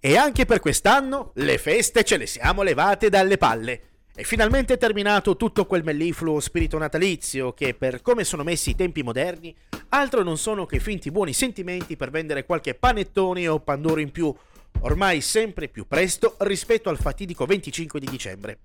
E anche per quest'anno le feste ce le siamo levate dalle palle. È finalmente terminato tutto quel mellifluo spirito natalizio che, per come sono messi i tempi moderni, altro non sono che finti buoni sentimenti per vendere qualche panettone o pandoro in più, ormai sempre più presto rispetto al fatidico 25 di dicembre.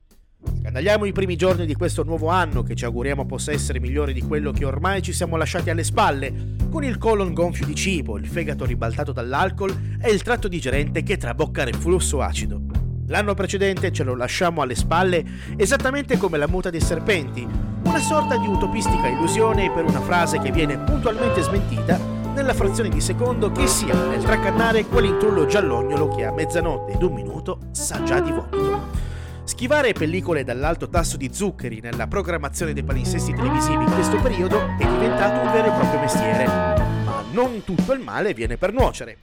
Scandagliamo i primi giorni di questo nuovo anno che ci auguriamo possa essere migliore di quello che ormai ci siamo lasciati alle spalle, con il colon gonfio di cibo, il fegato ribaltato dall'alcol e il tratto digerente che trabocca reflusso acido. L'anno precedente ce lo lasciamo alle spalle esattamente come la muta dei serpenti, una sorta di utopistica illusione per una frase che viene puntualmente smentita nella frazione di secondo che sia nel tracannare quell'intrullo giallognolo che a mezzanotte ed un minuto sa già di vomito. Schivare pellicole dall'alto tasso di zuccheri nella programmazione dei palinsesti televisivi in questo periodo è diventato un vero e proprio mestiere, ma non tutto il male viene per nuocere.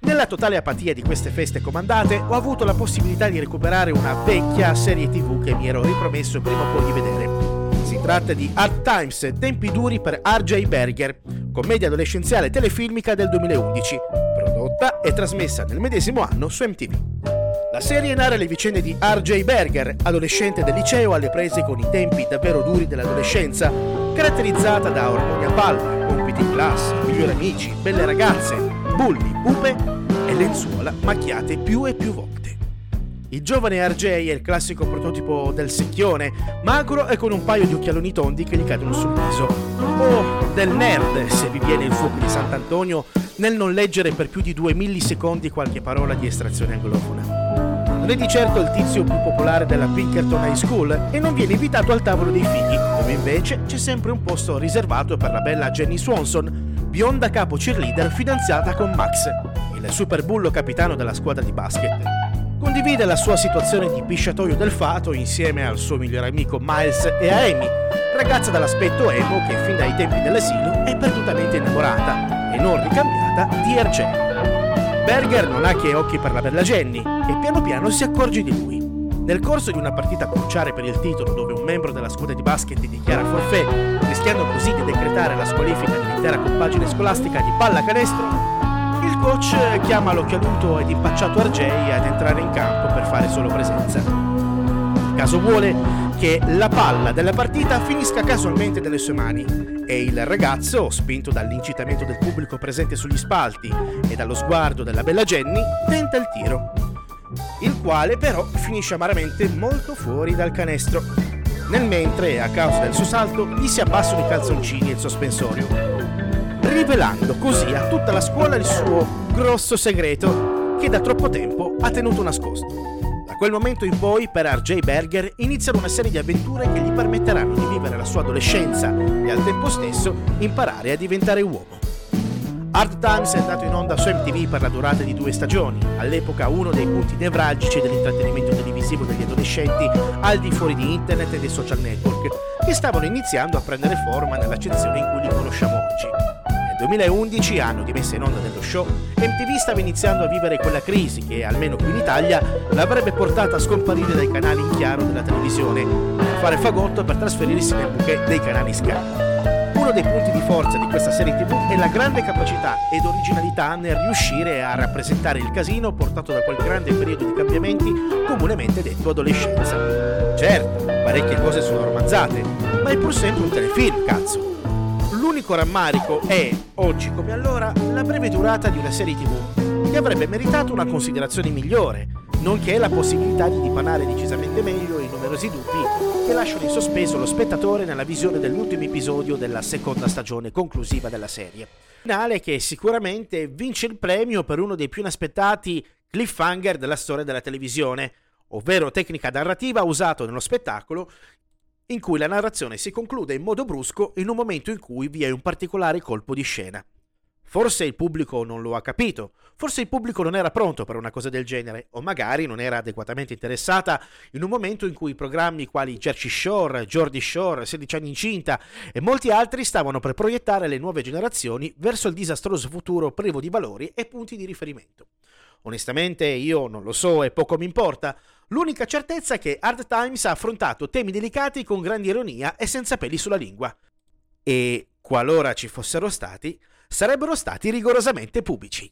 Nella totale apatia di queste feste comandate ho avuto la possibilità di recuperare una vecchia serie tv che mi ero ripromesso prima o poi di vedere. Si tratta di Hard Times, tempi duri per R.J. Berger, commedia adolescenziale telefilmica del 2011, prodotta e trasmessa nel medesimo anno su MTV. La serie narra le vicende di R.J. Berger, adolescente del liceo alle prese con i tempi davvero duri dell'adolescenza, caratterizzata da ormoni a palla, compiti in classe, migliori amici, belle ragazze, bulli, pupe e lenzuola macchiate più e più volte. Il giovane RJ è il classico prototipo del secchione, magro e con un paio di occhialoni tondi che gli cadono sul viso. O del nerd, se vi viene il fuoco di Sant'Antonio, nel non leggere per più di due millisecondi qualche parola di estrazione anglofona. Non è di certo il tizio più popolare della Pinkerton High School e non viene invitato al tavolo dei figli, dove invece c'è sempre un posto riservato per la bella Jenny Swanson, bionda capo cheerleader fidanzata con Max, il super bullo capitano della squadra di basket. Condivide la sua situazione di pisciatoio del fato insieme al suo migliore amico Miles e a Amy, ragazza dall'aspetto emo che fin dai tempi dell'asilo è perdutamente innamorata e non ricambiata di RJ. Berger non ha che occhi per la bella Jenny e piano piano si accorge di lui. Nel corso di una partita cruciale per il titolo dove un membro della squadra di basket dichiara forfè, rischiando così di decretare la squalifica dell'intera compagine scolastica di pallacanestro, il coach chiama l'occhialuto ed impacciato RJ ad entrare in campo per fare solo presenza. Caso vuole che la palla della partita finisca casualmente nelle sue mani e il ragazzo, spinto dall'incitamento del pubblico presente sugli spalti e dallo sguardo della bella Jenny, tenta il tiro, il quale però finisce amaramente molto fuori dal canestro. Nel mentre, a causa del suo salto, gli si abbassano i calzoncini e il sospensorio, rivelando così a tutta la scuola il suo grosso segreto che da troppo tempo ha tenuto nascosto quel momento in poi per R.J. Berger iniziano una serie di avventure che gli permetteranno di vivere la sua adolescenza e al tempo stesso imparare a diventare uomo. Hard Times è andato in onda su MTV per la durata di due stagioni, all'epoca uno dei punti nevralgici dell'intrattenimento televisivo degli adolescenti al di fuori di internet e dei social network, che stavano iniziando a prendere forma nell'accezione in cui li conosciamo oggi. 2011, anno di messa in onda dello show, MTV stava iniziando a vivere quella crisi che, almeno qui in Italia, l'avrebbe portata a scomparire dai canali in chiaro della televisione, a fare fagotto per trasferirsi nel buche dei canali Sky. Uno dei punti di forza di questa serie TV è la grande capacità ed originalità nel riuscire a rappresentare il casino portato da quel grande periodo di cambiamenti comunemente detto adolescenza. Certo, parecchie cose sono romanzate, ma è pur sempre un telefilm, cazzo. L'unico rammarico è, oggi come allora, la breve durata di una serie tv, che avrebbe meritato una considerazione migliore, nonché la possibilità di dipanare decisamente meglio i numerosi dubbi che lasciano in sospeso lo spettatore nella visione dell'ultimo episodio della seconda stagione conclusiva della serie. Finale che sicuramente vince il premio per uno dei più inaspettati cliffhanger della storia della televisione, ovvero tecnica narrativa usato nello spettacolo in cui la narrazione si conclude in modo brusco in un momento in cui vi è un particolare colpo di scena. Forse il pubblico non lo ha capito, forse il pubblico non era pronto per una cosa del genere, o magari non era adeguatamente interessata in un momento in cui programmi quali Jersey Shore, Jordi Shore, 16 anni incinta e molti altri stavano per proiettare le nuove generazioni verso il disastroso futuro privo di valori e punti di riferimento. Onestamente io non lo so e poco mi importa, L'unica certezza è che Hard Times ha affrontato temi delicati con grande ironia e senza peli sulla lingua. E, qualora ci fossero stati, sarebbero stati rigorosamente pubblici.